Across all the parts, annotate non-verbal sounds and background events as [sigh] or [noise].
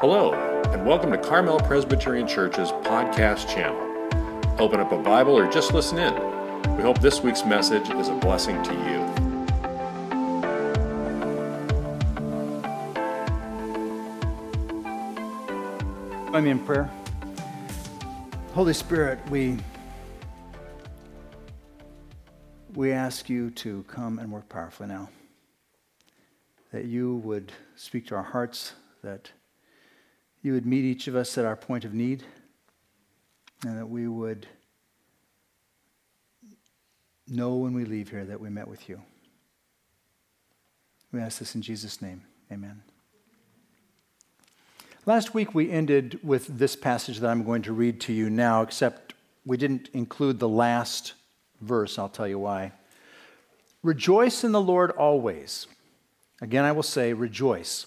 Hello, and welcome to Carmel Presbyterian Church's podcast channel. Open up a Bible or just listen in. We hope this week's message is a blessing to you. Join me in prayer. Holy Spirit, we we ask you to come and work powerfully now. That you would speak to our hearts, that you would meet each of us at our point of need, and that we would know when we leave here that we met with you. We ask this in Jesus' name. Amen. Last week we ended with this passage that I'm going to read to you now, except we didn't include the last verse. I'll tell you why. Rejoice in the Lord always. Again, I will say, rejoice.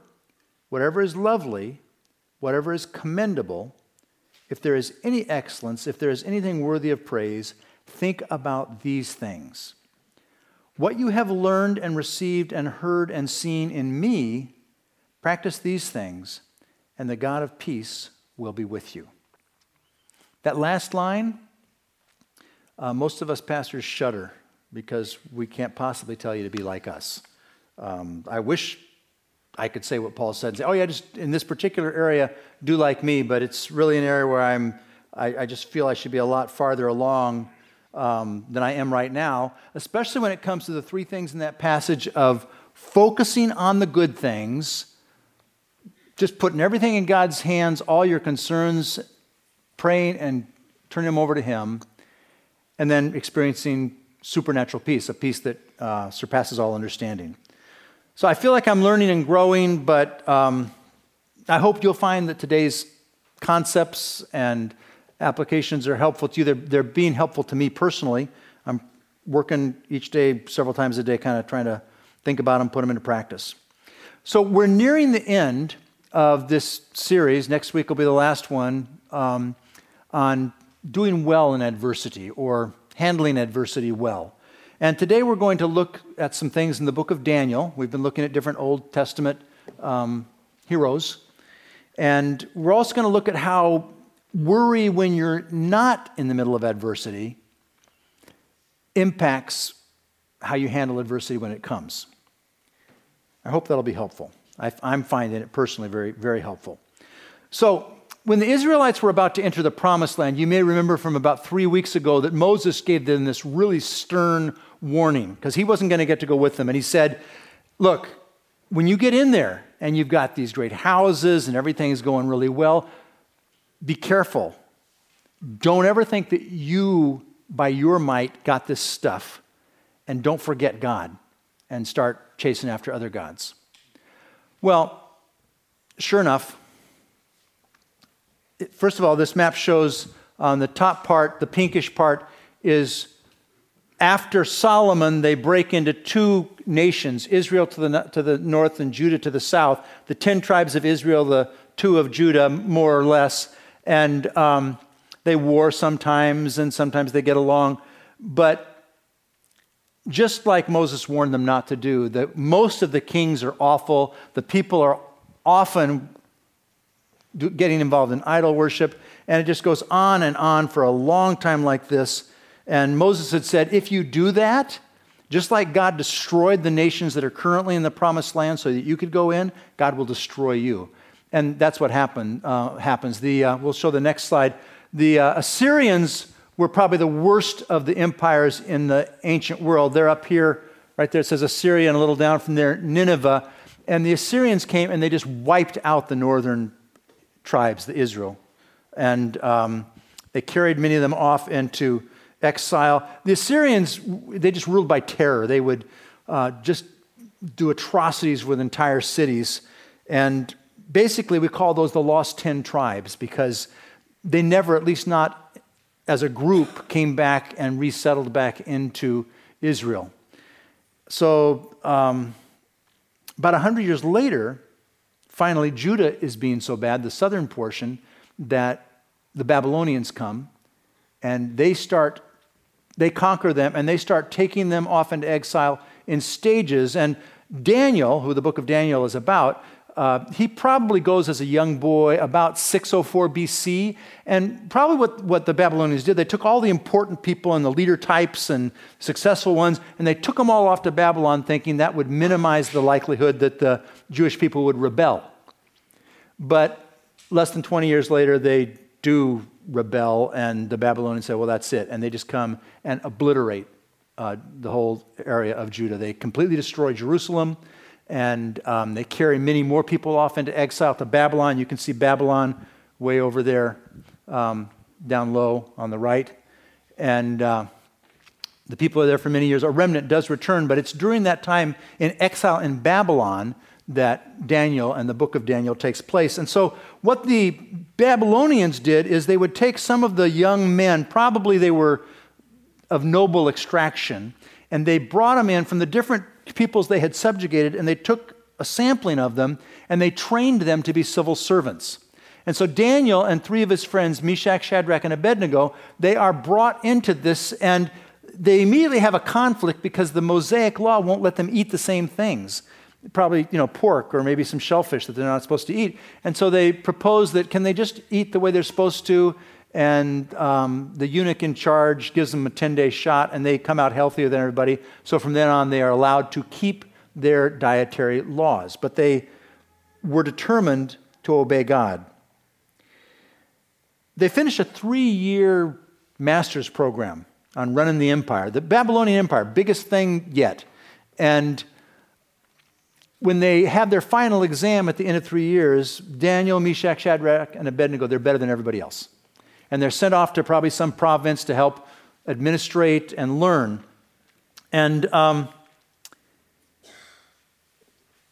whatever is lovely, whatever is commendable, if there is any excellence, if there is anything worthy of praise, think about these things. What you have learned and received and heard and seen in me, practice these things, and the God of peace will be with you. That last line, uh, most of us pastors shudder because we can't possibly tell you to be like us. Um, I wish I could say what Paul said and say, oh, yeah, just in this particular area, do like me, but it's really an area where I'm, I, I just feel I should be a lot farther along um, than I am right now, especially when it comes to the three things in that passage of focusing on the good things, just putting everything in God's hands, all your concerns, praying and turning them over to Him, and then experiencing supernatural peace, a peace that uh, surpasses all understanding. So I feel like I'm learning and growing, but um, I hope you'll find that today's concepts and applications are helpful to you. They're, they're being helpful to me personally. I'm working each day, several times a day, kind of trying to think about them, put them into practice. So we're nearing the end of this series. Next week will be the last one um, on doing well in adversity or handling adversity well. And today we're going to look at some things in the book of Daniel. We've been looking at different Old Testament um, heroes. And we're also going to look at how worry when you're not in the middle of adversity impacts how you handle adversity when it comes. I hope that'll be helpful. I, am finding it personally very, very helpful. So, when the Israelites were about to enter the promised land, you may remember from about three weeks ago that Moses gave them this really stern warning because he wasn't going to get to go with them. And he said, Look, when you get in there and you've got these great houses and everything is going really well, be careful. Don't ever think that you, by your might, got this stuff. And don't forget God and start chasing after other gods. Well, sure enough, first of all, this map shows on the top part, the pinkish part, is after Solomon, they break into two nations Israel to the, to the north and Judah to the south. The 10 tribes of Israel, the two of Judah, more or less. And um, they war sometimes, and sometimes they get along. But just like Moses warned them not to do, that most of the kings are awful. The people are often getting involved in idol worship, and it just goes on and on for a long time like this. And Moses had said, if you do that, just like God destroyed the nations that are currently in the promised land so that you could go in, God will destroy you. And that's what happened, uh, happens. The, uh, we'll show the next slide. The uh, Assyrians were probably the worst of the empires in the ancient world. They're up here, right there. It says Assyria, and a little down from there, Nineveh. And the Assyrians came and they just wiped out the northern tribes, the Israel. And um, they carried many of them off into exile. The Assyrians, they just ruled by terror. They would uh, just do atrocities with entire cities. And basically, we call those the lost 10 tribes because they never, at least not as a group, came back and resettled back into Israel. So, um, about 100 years later, finally, Judah is being so bad, the southern portion, that the Babylonians come and they start, they conquer them and they start taking them off into exile in stages. And Daniel, who the book of Daniel is about, uh, he probably goes as a young boy about 604 BC. And probably what, what the Babylonians did, they took all the important people and the leader types and successful ones, and they took them all off to Babylon, thinking that would minimize the likelihood that the Jewish people would rebel. But less than 20 years later, they do rebel, and the Babylonians say, well, that's it. And they just come and obliterate uh, the whole area of Judah. They completely destroy Jerusalem and um, they carry many more people off into exile to Babylon. You can see Babylon way over there, um, down low on the right. And uh, the people are there for many years. A remnant does return, but it's during that time in exile in Babylon that Daniel and the book of Daniel takes place. And so, what the Babylonians did is they would take some of the young men, probably they were of noble extraction, and they brought them in from the different peoples they had subjugated, and they took a sampling of them and they trained them to be civil servants. And so Daniel and three of his friends, Meshach, Shadrach, and Abednego, they are brought into this, and they immediately have a conflict because the Mosaic law won't let them eat the same things. Probably, you know, pork or maybe some shellfish that they're not supposed to eat. And so they propose that can they just eat the way they're supposed to? And um, the eunuch in charge gives them a 10 day shot, and they come out healthier than everybody. So from then on, they are allowed to keep their dietary laws, but they were determined to obey God. They finished a three year master's program on running the empire, the Babylonian Empire, biggest thing yet. And when they have their final exam at the end of three years, Daniel, Meshach, Shadrach, and Abednego, they're better than everybody else and they're sent off to probably some province to help administrate and learn. And um,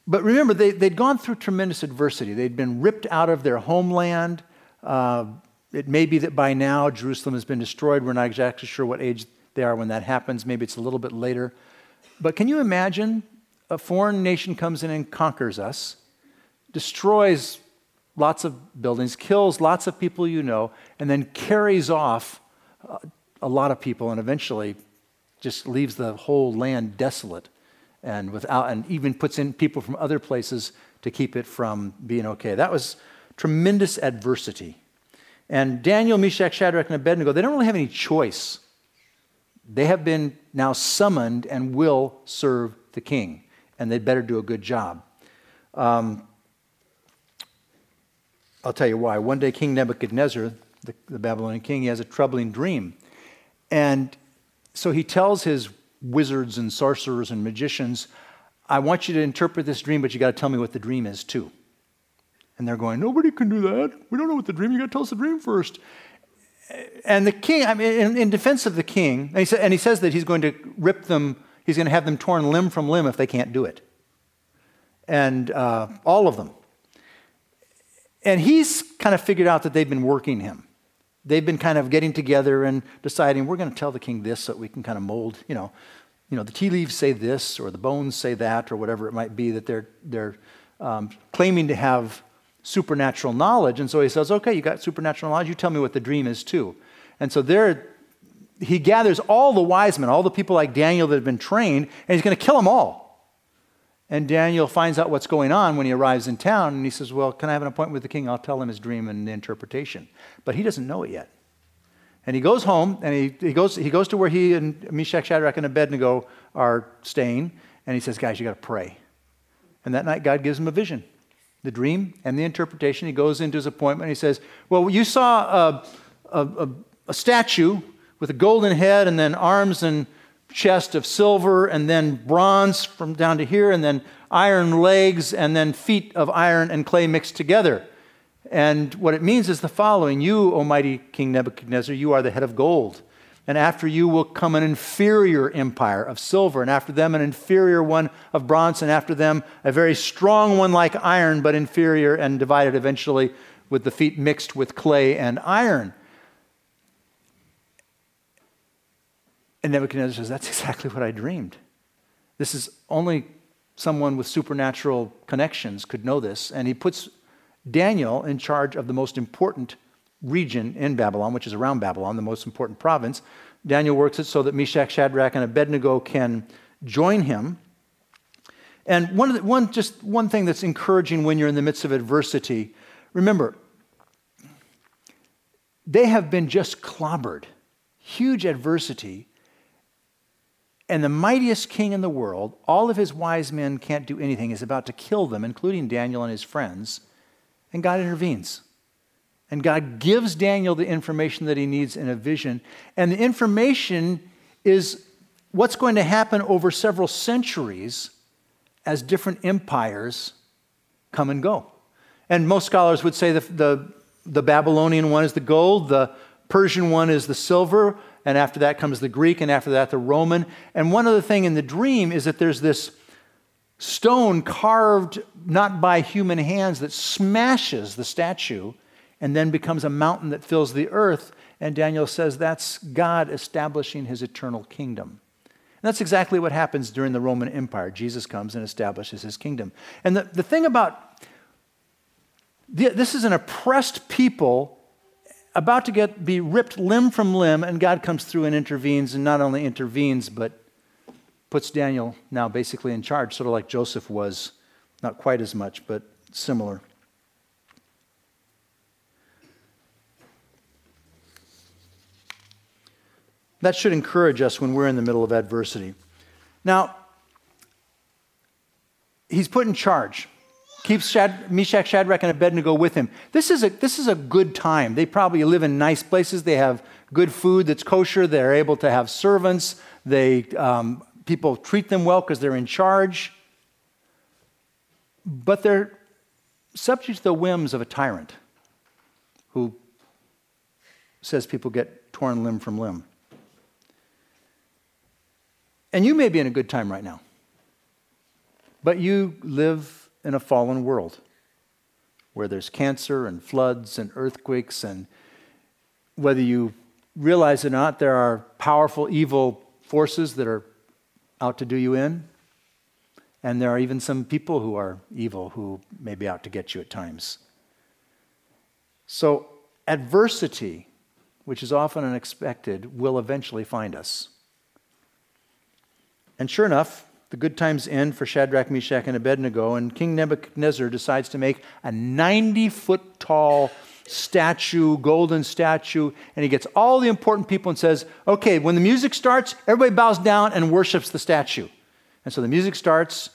but remember, they, they'd gone through tremendous adversity. They'd been ripped out of their homeland. Uh, it may be that by now Jerusalem has been destroyed. We're not exactly sure what age they are when that happens. Maybe it's a little bit later. But can you imagine a foreign nation comes in and conquers us, destroys lots of buildings, kills lots of people you know, and then carries off uh, a lot of people and eventually just leaves the whole land desolate and without and even puts in people from other places to keep it from being okay. That was tremendous adversity. And Daniel, Meshach, Shadrach, and Abednego, they don't really have any choice. They have been now summoned and will serve the king, and they'd better do a good job. Um, I'll tell you why. One day, King Nebuchadnezzar, the, the Babylonian king, he has a troubling dream. And so he tells his wizards and sorcerers and magicians, I want you to interpret this dream, but you got to tell me what the dream is too. And they're going, Nobody can do that. We don't know what the dream. You got to tell us the dream first. And the king, I mean, in, in defense of the king, and he, sa- and he says that he's going to rip them, he's going to have them torn limb from limb if they can't do it. And uh, all of them. And he's kind of figured out that they've been working him. They've been kind of getting together and deciding we're going to tell the king this so we can kind of mold, you know, you know, the tea leaves say this or the bones say that or whatever it might be that they're they're um, claiming to have supernatural knowledge. And so he says, okay, you got supernatural knowledge. You tell me what the dream is too. And so there, he gathers all the wise men, all the people like Daniel that have been trained, and he's going to kill them all. And Daniel finds out what's going on when he arrives in town, and he says, Well, can I have an appointment with the king? I'll tell him his dream and the interpretation. But he doesn't know it yet. And he goes home, and he, he, goes, he goes to where he and Meshach, Shadrach, and Abednego are staying, and he says, Guys, you got to pray. And that night, God gives him a vision the dream and the interpretation. He goes into his appointment, and he says, Well, you saw a, a, a statue with a golden head and then arms and chest of silver, and then bronze from down to here, and then iron legs, and then feet of iron and clay mixed together. And what it means is the following You, O mighty King Nebuchadnezzar, you are the head of gold. and after you will come an inferior empire of silver, and after them an inferior one of bronze, and after them a very strong one like iron, but inferior and divided eventually with the feet mixed with clay and iron. And Nebuchadnezzar says, That's [laughs] exactly what I dreamed. This is only someone with supernatural connections could know this. And he puts Daniel in charge of the most important region in Babylon, which is around Babylon, the most important province. Daniel works it so that Meshach, Shadrach, and Abednego can join him. And one, the, one, just one thing that's encouraging when you're in the midst of adversity remember, they have been just clobbered, huge adversity. And the mightiest king in the world, all of his wise men can't do anything, is about to kill them, including Daniel and his friends. And God intervenes. And God gives Daniel the information that he needs in a vision. And the information is what's going to happen over several centuries as different empires come and go. And most scholars would say the, the, the Babylonian one is the gold, the Persian one is the silver, and after that comes the Greek, and after that the Roman. And one other thing in the dream is that there's this stone carved not by human hands that smashes the statue and then becomes a mountain that fills the earth. And Daniel says that's God establishing his eternal kingdom. And that's exactly what happens during the Roman Empire. Jesus comes and establishes his kingdom. And the, the thing about this is an oppressed people about to get be ripped limb from limb, and God comes through and intervenes, and not only intervenes, but puts Daniel now basically in charge, sort of like Joseph was, not quite as much, but similar. That should encourage us when we're in the middle of adversity. Now, he's put in charge. Keeps Shad, Meshach, Shadrach, and Abednego with him. This is, a, this is a good time. They probably live in nice places. They have good food that's kosher. They're able to have servants. They, um, people treat them well because they're in charge. But they're subject to the whims of a tyrant who says people get torn limb from limb. And you may be in a good time right now, but you live in a fallen world where there's cancer and floods and earthquakes, and whether you realize it or not, there are powerful evil forces that are out to do you in. And there are even some people who are evil who may be out to get you at times. So, adversity, which is often unexpected, will eventually find us. And sure enough, the good times end for Shadrach, Meshach, and Abednego, and King Nebuchadnezzar decides to make a 90 foot tall statue, golden statue, and he gets all the important people and says, Okay, when the music starts, everybody bows down and worships the statue. And so the music starts,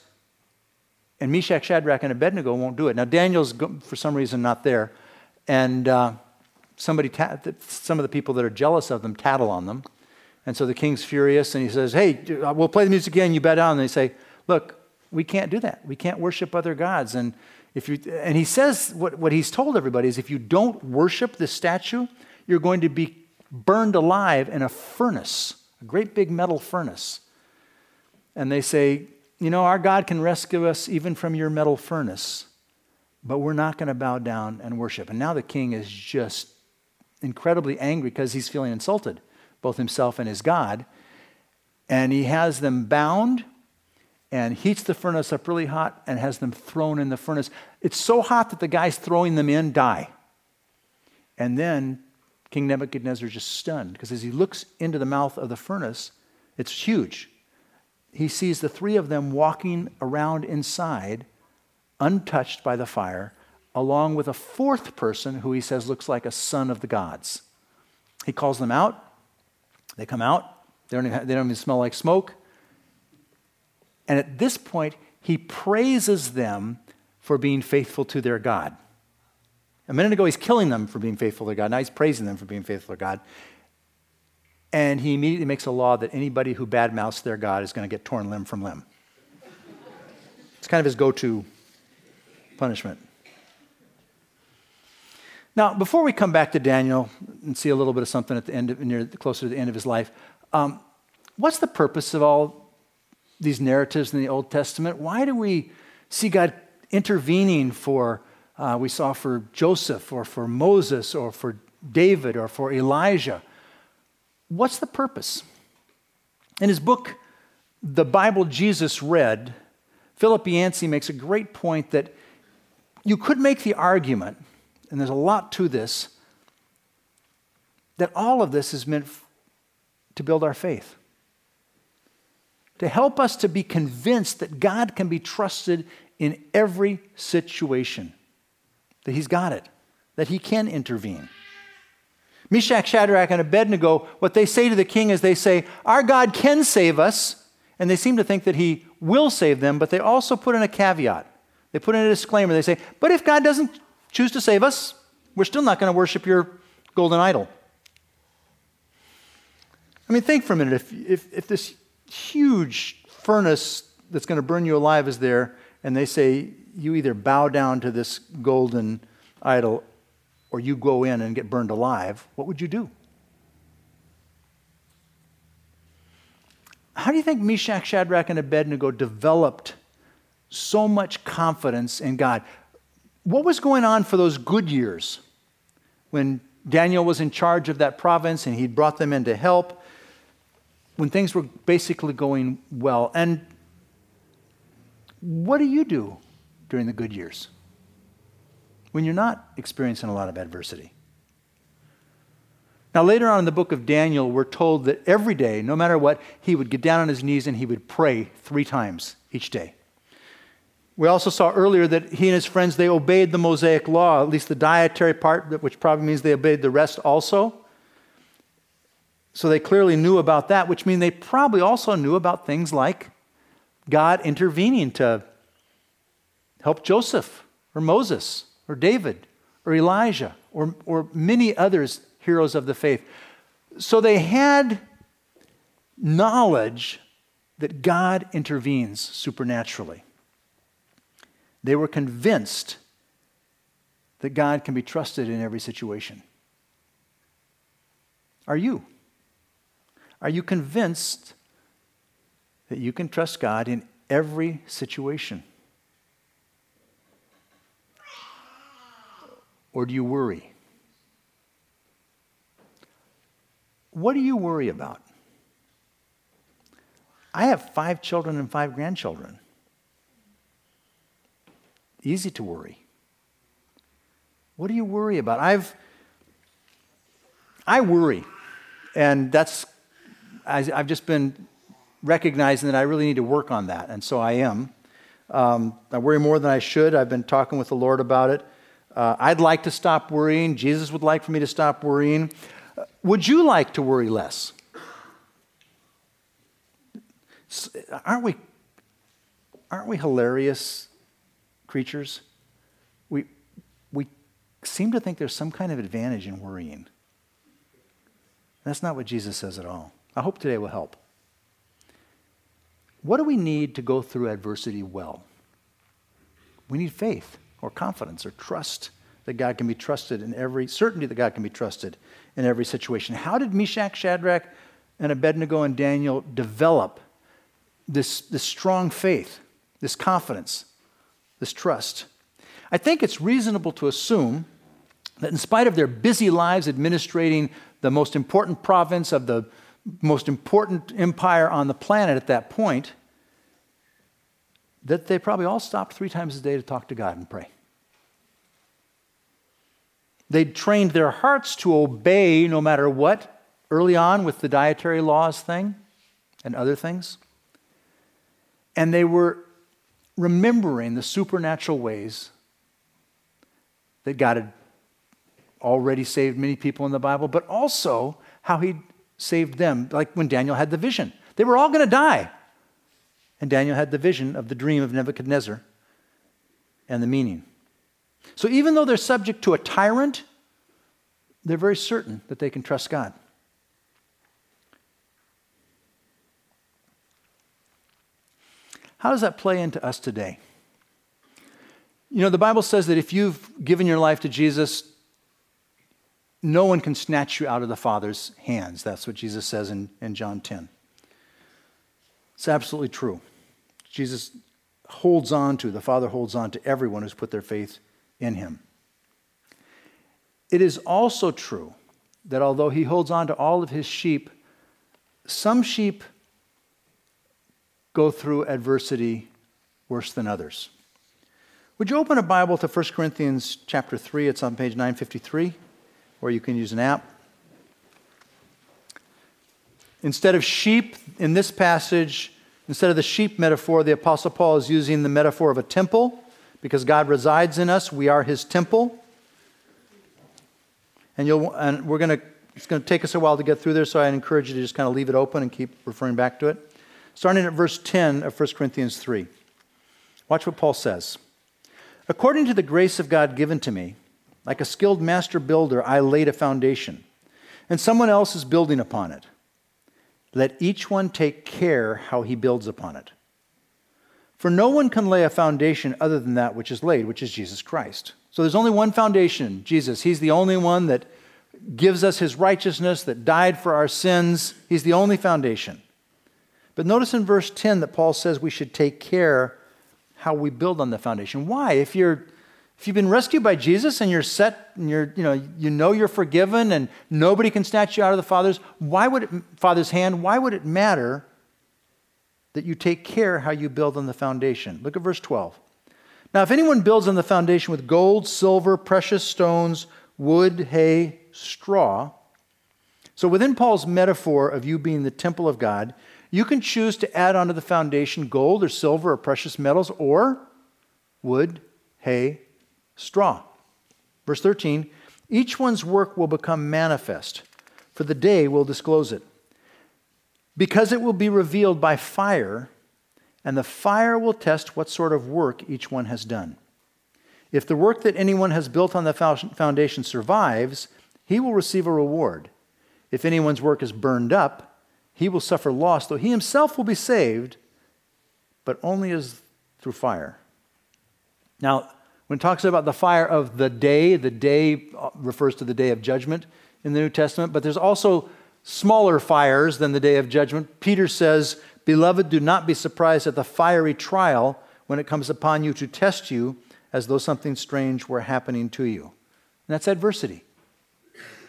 and Meshach, Shadrach, and Abednego won't do it. Now, Daniel's, for some reason, not there. And uh, somebody, ta- some of the people that are jealous of them tattle on them. And so the king's furious and he says, Hey, uh, we'll play the music again, you bet down. And they say, Look, we can't do that. We can't worship other gods. And, if you, and he says what, what he's told everybody is if you don't worship the statue, you're going to be burned alive in a furnace, a great big metal furnace. And they say, You know, our God can rescue us even from your metal furnace, but we're not going to bow down and worship. And now the king is just incredibly angry because he's feeling insulted both himself and his God. And he has them bound and heats the furnace up really hot and has them thrown in the furnace. It's so hot that the guys throwing them in die. And then King Nebuchadnezzar is just stunned because as he looks into the mouth of the furnace, it's huge. He sees the three of them walking around inside, untouched by the fire, along with a fourth person who he says looks like a son of the gods. He calls them out. They come out, they don't, even, they don't even smell like smoke. And at this point, he praises them for being faithful to their God. A minute ago, he's killing them for being faithful to God. Now he's praising them for being faithful to God. And he immediately makes a law that anybody who badmouths their God is going to get torn limb from limb. It's kind of his go to punishment. Now, before we come back to Daniel, and see a little bit of something at the end of, near closer to the end of his life. Um, what's the purpose of all these narratives in the Old Testament? Why do we see God intervening for, uh, we saw for Joseph or for Moses or for David or for Elijah? What's the purpose? In his book, The Bible Jesus Read, Philip Yancey makes a great point that you could make the argument, and there's a lot to this, that all of this is meant to build our faith, to help us to be convinced that God can be trusted in every situation, that He's got it, that He can intervene. Meshach, Shadrach, and Abednego, what they say to the king is they say, Our God can save us. And they seem to think that he will save them, but they also put in a caveat. They put in a disclaimer. They say, But if God doesn't choose to save us, we're still not going to worship your golden idol. I mean, think for a minute. If, if, if this huge furnace that's going to burn you alive is there, and they say you either bow down to this golden idol or you go in and get burned alive, what would you do? How do you think Meshach, Shadrach, and Abednego developed so much confidence in God? What was going on for those good years when Daniel was in charge of that province and he'd brought them in to help? When things were basically going well. And what do you do during the good years? When you're not experiencing a lot of adversity. Now, later on in the book of Daniel, we're told that every day, no matter what, he would get down on his knees and he would pray three times each day. We also saw earlier that he and his friends, they obeyed the Mosaic law, at least the dietary part, which probably means they obeyed the rest also. So they clearly knew about that, which means they probably also knew about things like God intervening to help Joseph or Moses or David or Elijah or, or many others heroes of the faith. So they had knowledge that God intervenes supernaturally. They were convinced that God can be trusted in every situation. Are you? Are you convinced that you can trust God in every situation? Or do you worry? What do you worry about? I have five children and five grandchildren. Easy to worry. What do you worry about? I've I worry, and that's I've just been recognizing that I really need to work on that, and so I am. Um, I worry more than I should. I've been talking with the Lord about it. Uh, I'd like to stop worrying. Jesus would like for me to stop worrying. Would you like to worry less? Aren't we, aren't we hilarious creatures? We, we seem to think there's some kind of advantage in worrying. That's not what Jesus says at all. I hope today will help. What do we need to go through adversity well? We need faith or confidence or trust that God can be trusted in every certainty that God can be trusted in every situation. How did Meshach, Shadrach, and Abednego and Daniel develop this, this strong faith, this confidence, this trust? I think it's reasonable to assume that in spite of their busy lives administrating the most important province of the most important empire on the planet at that point, that they probably all stopped three times a day to talk to God and pray. They'd trained their hearts to obey no matter what early on with the dietary laws thing and other things. And they were remembering the supernatural ways that God had already saved many people in the Bible, but also how He saved them, like when Daniel had the vision. They were all going to die. And Daniel had the vision of the dream of Nebuchadnezzar and the meaning. So even though they're subject to a tyrant, they're very certain that they can trust God. How does that play into us today? You know, the Bible says that if you've given your life to Jesus, no one can snatch you out of the Father's hands. That's what Jesus says in, in John 10. It's absolutely true. Jesus holds on to, the Father holds on to everyone who's put their faith in him. It is also true that although he holds on to all of his sheep, some sheep go through adversity worse than others. Would you open a Bible to 1 Corinthians chapter 3? It's on page 953, or you can use an app. Instead of sheep in this passage, instead of the sheep metaphor, the Apostle Paul is using the metaphor of a temple because God resides in us. We are his temple. And, you'll, and we're going to, it's going to take us a while to get through there, so I encourage you to just kind of leave it open and keep referring back to it. Starting at verse 10 of 1 Corinthians 3. Watch what Paul says. According to the grace of God given to me, like a skilled master builder, I laid a foundation, and someone else is building upon it. Let each one take care how he builds upon it. For no one can lay a foundation other than that which is laid, which is Jesus Christ. So there's only one foundation, Jesus. He's the only one that gives us his righteousness, that died for our sins. He's the only foundation. But notice in verse 10 that Paul says we should take care how we build on the foundation. Why? If you're if you've been rescued by Jesus and you're set and you're, you know, you know you're forgiven and nobody can snatch you out of the Father's, why would it, Father's hand, why would it matter that you take care how you build on the foundation? Look at verse 12. Now, if anyone builds on the foundation with gold, silver, precious stones, wood, hay, straw, so within Paul's metaphor of you being the temple of God, you can choose to add onto the foundation gold or silver or precious metals or wood, hay, straw. Verse 13 each one's work will become manifest, for the day will disclose it. Because it will be revealed by fire, and the fire will test what sort of work each one has done. If the work that anyone has built on the foundation survives, he will receive a reward. If anyone's work is burned up, he will suffer loss, though he himself will be saved, but only as through fire. Now, when it talks about the fire of the day, the day uh, refers to the day of judgment in the New Testament, but there's also smaller fires than the day of judgment. Peter says, Beloved, do not be surprised at the fiery trial when it comes upon you to test you as though something strange were happening to you. And that's adversity.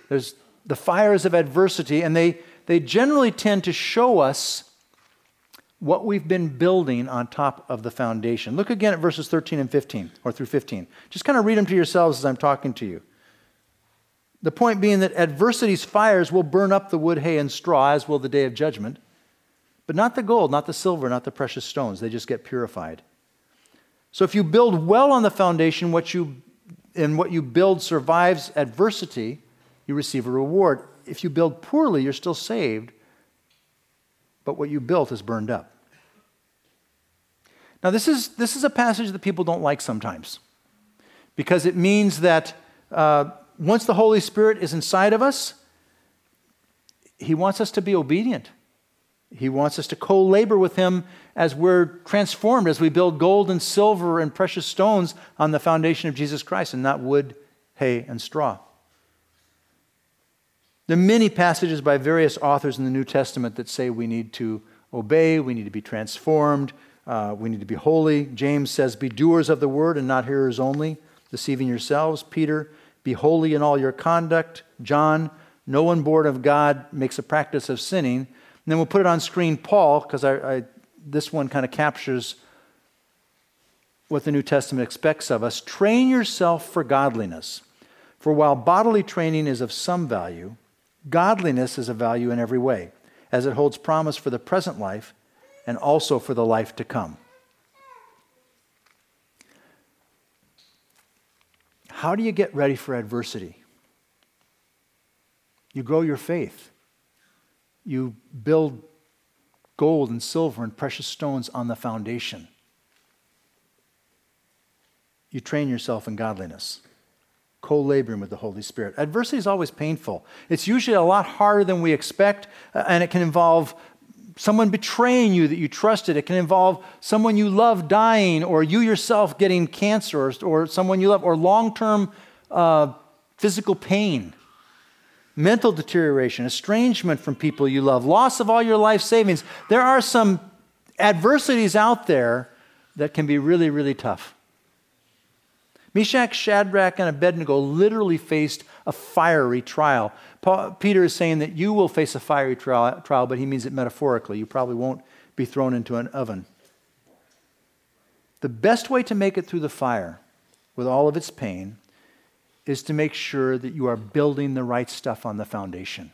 There's the fires of adversity, and they, they generally tend to show us what we've been building on top of the foundation. Look again at verses 13 and 15, or through 15. Just kind of read them to yourselves as I'm talking to you. The point being that adversity's fires will burn up the wood, hay, and straw, as will the day of judgment, but not the gold, not the silver, not the precious stones. They just get purified. So if you build well on the foundation, what you, and what you build survives adversity, you receive a reward. If you build poorly, you're still saved, but what you built is burned up. Now, this is, this is a passage that people don't like sometimes because it means that uh, once the Holy Spirit is inside of us, He wants us to be obedient. He wants us to co labor with Him as we're transformed, as we build gold and silver and precious stones on the foundation of Jesus Christ and not wood, hay, and straw. There are many passages by various authors in the New Testament that say we need to obey, we need to be transformed, uh, we need to be holy. James says, Be doers of the word and not hearers only, deceiving yourselves. Peter, be holy in all your conduct. John, no one born of God makes a practice of sinning. And then we'll put it on screen, Paul, because I, I, this one kind of captures what the New Testament expects of us. Train yourself for godliness. For while bodily training is of some value, Godliness is a value in every way, as it holds promise for the present life and also for the life to come. How do you get ready for adversity? You grow your faith. You build gold and silver and precious stones on the foundation. You train yourself in godliness co laboring with the Holy Spirit. Adversity is always painful. It's usually a lot harder than we expect, uh, and it can involve someone betraying you that you trusted. It can involve someone you love dying, or you yourself getting cancer, or, or someone you love, or long term uh, physical pain. mental deterioration, estrangement from people you love, loss of all your life savings. There are some adversities out there that can be really, really tough. Meshach, Shadrach, and Abednego literally faced a fiery trial. Paul, Peter is saying that you will face a fiery trial, trial, but he means it metaphorically. You probably won't be thrown into an oven. The best way to make it through the fire with all of its pain is to make sure that you are building the right stuff on the foundation.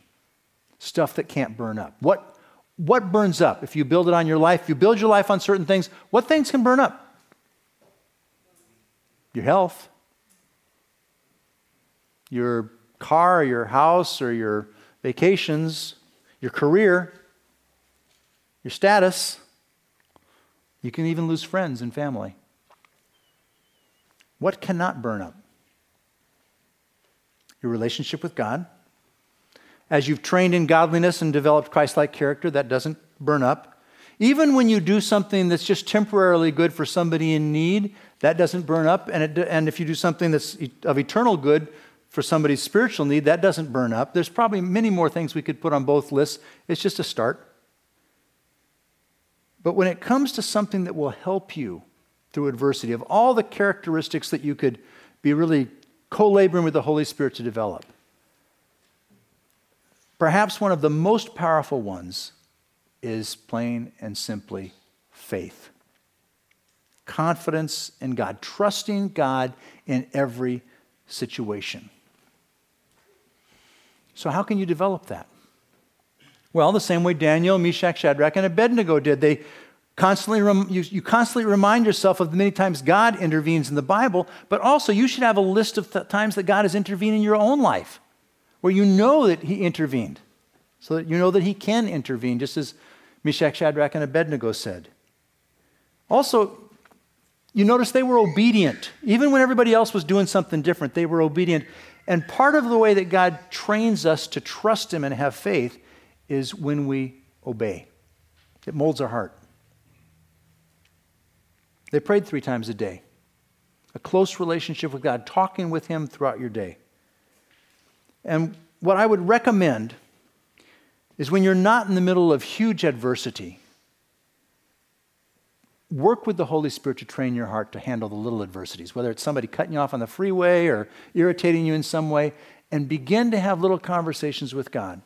Stuff that can't burn up. What, what burns up? If you build it on your life, you build your life on certain things, what things can burn up? Your health, your car, your house, or your vacations, your career, your status. You can even lose friends and family. What cannot burn up? Your relationship with God. As you've trained in godliness and developed Christ like character, that doesn't burn up. Even when you do something that's just temporarily good for somebody in need, that doesn't burn up. And, it, and if you do something that's of eternal good for somebody's spiritual need, that doesn't burn up. There's probably many more things we could put on both lists. It's just a start. But when it comes to something that will help you through adversity, of all the characteristics that you could be really co laboring with the Holy Spirit to develop, perhaps one of the most powerful ones is plain and simply faith. Confidence in God, trusting God in every situation. So, how can you develop that? Well, the same way Daniel, Meshach, Shadrach, and Abednego did. They constantly rem- you, you, constantly remind yourself of the many times God intervenes in the Bible, but also you should have a list of th- times that God has intervened in your own life, where you know that He intervened, so that you know that He can intervene, just as Meshach, Shadrach, and Abednego said. Also, you notice they were obedient. Even when everybody else was doing something different, they were obedient. And part of the way that God trains us to trust Him and have faith is when we obey. It molds our heart. They prayed three times a day. A close relationship with God, talking with Him throughout your day. And what I would recommend is when you're not in the middle of huge adversity, work with the Holy Spirit to train your heart to handle the little adversities, whether it's somebody cutting you off on the freeway or irritating you in some way, and begin to have little conversations with God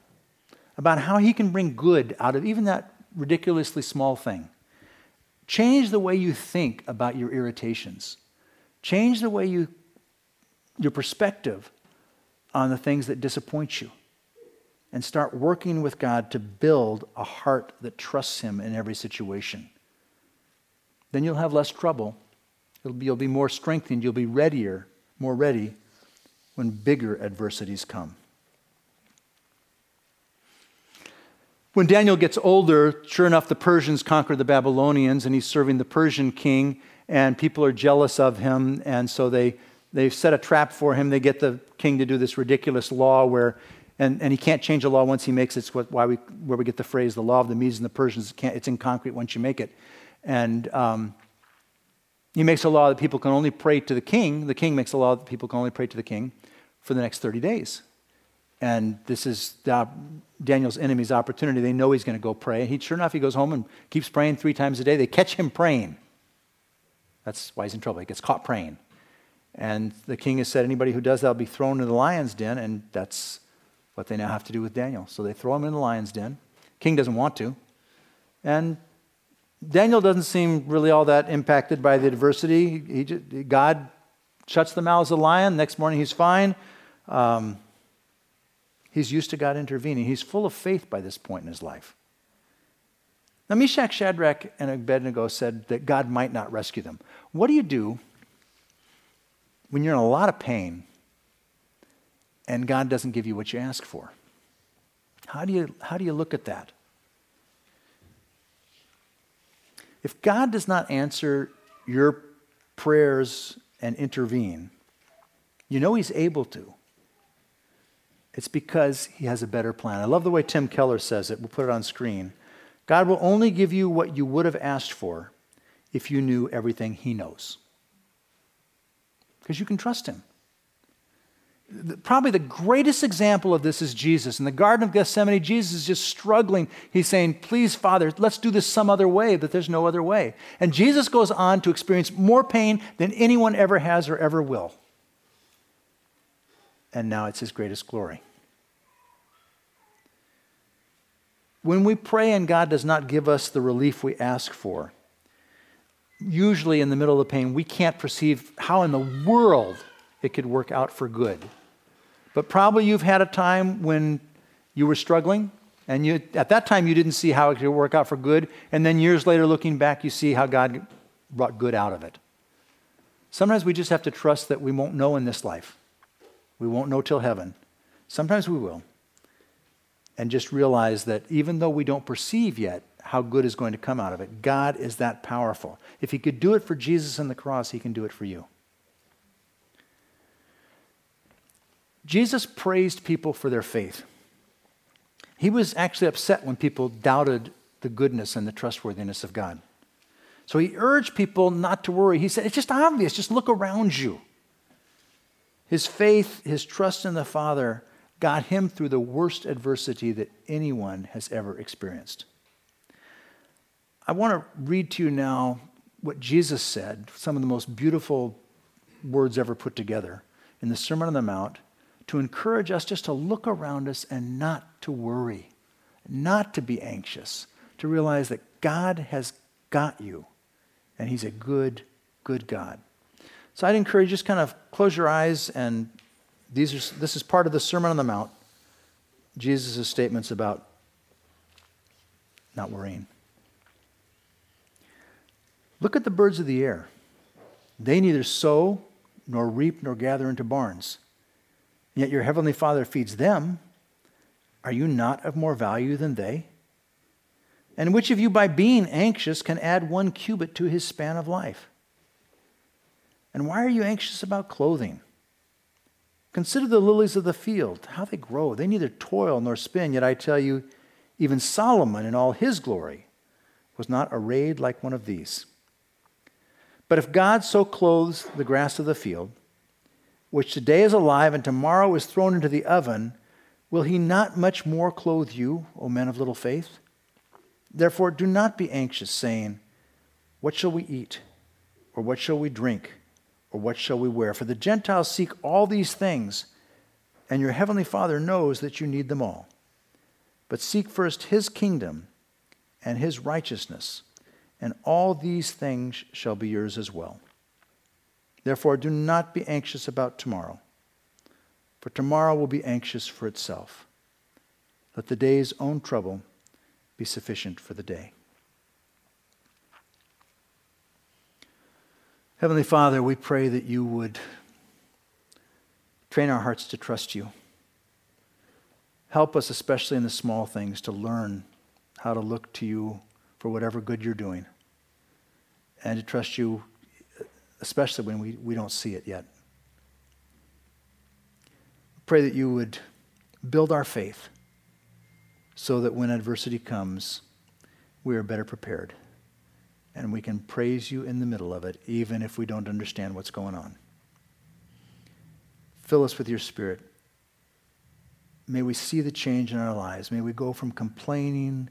about how He can bring good out of even that ridiculously small thing. Change the way you think about your irritations. Change the way you, your perspective on the things that disappoint you. And start working with God to build a heart that trusts Him in every situation. Then you'll have less trouble. Be, you'll be more strengthened. You'll be readier, more ready when bigger adversities come. When Daniel gets older, sure enough, the Persians conquer the Babylonians, and he's serving the Persian king, and people are jealous of him, and so they, they set a trap for him. They get the king to do this ridiculous law where, and, and he can't change a law once he makes it. It's what, why we, where we get the phrase, the law of the Medes and the Persians, can't? it's in concrete once you make it. And um, he makes a law that people can only pray to the king. The king makes a law that people can only pray to the king for the next 30 days. And this is Daniel's enemy's opportunity. They know he's going to go pray. He, sure enough, he goes home and keeps praying three times a day. They catch him praying. That's why he's in trouble. He gets caught praying. And the king has said, anybody who does that will be thrown in the lion's den. And that's what they now have to do with Daniel. So they throw him in the lion's den. King doesn't want to. And Daniel doesn't seem really all that impacted by the adversity. He, he, God shuts the mouths of the lion. Next morning, he's fine. Um, He's used to God intervening. He's full of faith by this point in his life. Now, Meshach, Shadrach, and Abednego said that God might not rescue them. What do you do when you're in a lot of pain and God doesn't give you what you ask for? How do you, how do you look at that? If God does not answer your prayers and intervene, you know He's able to. It's because he has a better plan. I love the way Tim Keller says it. We'll put it on screen. God will only give you what you would have asked for if you knew everything he knows. Because you can trust him. Probably the greatest example of this is Jesus. In the Garden of Gethsemane, Jesus is just struggling. He's saying, Please, Father, let's do this some other way, that there's no other way. And Jesus goes on to experience more pain than anyone ever has or ever will. And now it's his greatest glory. When we pray and God does not give us the relief we ask for, usually in the middle of the pain, we can't perceive how in the world it could work out for good. But probably you've had a time when you were struggling, and you, at that time you didn't see how it could work out for good, and then years later, looking back, you see how God brought good out of it. Sometimes we just have to trust that we won't know in this life. We won't know till heaven. Sometimes we will. And just realize that even though we don't perceive yet how good is going to come out of it, God is that powerful. If He could do it for Jesus on the cross, He can do it for you. Jesus praised people for their faith. He was actually upset when people doubted the goodness and the trustworthiness of God. So he urged people not to worry. He said, It's just obvious, just look around you. His faith, his trust in the Father, got him through the worst adversity that anyone has ever experienced. I want to read to you now what Jesus said, some of the most beautiful words ever put together in the Sermon on the Mount to encourage us just to look around us and not to worry, not to be anxious, to realize that God has got you and He's a good, good God. So I'd encourage you just kind of close your eyes and these are, this is part of the Sermon on the Mount, Jesus' statements about not worrying. Look at the birds of the air. They neither sow nor reap nor gather into barns yet your heavenly Father feeds them, are you not of more value than they? And which of you, by being anxious, can add one cubit to his span of life? And why are you anxious about clothing? Consider the lilies of the field, how they grow. They neither toil nor spin, yet I tell you, even Solomon in all his glory was not arrayed like one of these. But if God so clothes the grass of the field, which today is alive and tomorrow is thrown into the oven, will he not much more clothe you, O men of little faith? Therefore, do not be anxious, saying, What shall we eat? Or what shall we drink? Or what shall we wear? For the Gentiles seek all these things, and your heavenly Father knows that you need them all. But seek first his kingdom and his righteousness, and all these things shall be yours as well. Therefore, do not be anxious about tomorrow, for tomorrow will be anxious for itself. Let the day's own trouble be sufficient for the day. Heavenly Father, we pray that you would train our hearts to trust you. Help us, especially in the small things, to learn how to look to you for whatever good you're doing and to trust you especially when we, we don't see it yet. Pray that you would build our faith so that when adversity comes, we are better prepared and we can praise you in the middle of it, even if we don't understand what's going on. Fill us with your spirit. May we see the change in our lives. May we go from complaining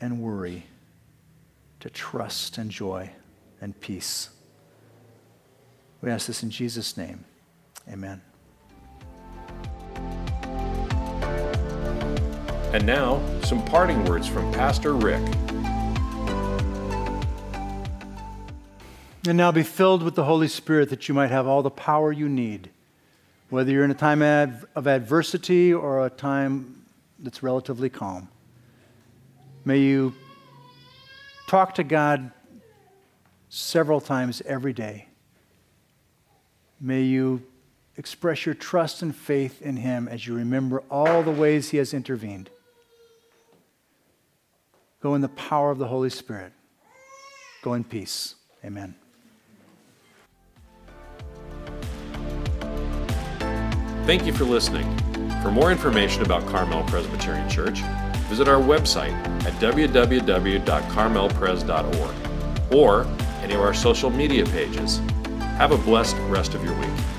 and worry to trust and joy and peace. We ask this in Jesus' name. Amen. And now, some parting words from Pastor Rick. And now be filled with the Holy Spirit that you might have all the power you need, whether you're in a time of adversity or a time that's relatively calm. May you talk to God several times every day. May you express your trust and faith in Him as you remember all the ways He has intervened. Go in the power of the Holy Spirit. Go in peace. Amen. Thank you for listening. For more information about Carmel Presbyterian Church, visit our website at www.carmelpres.org or any of our social media pages have a blessed rest of your week.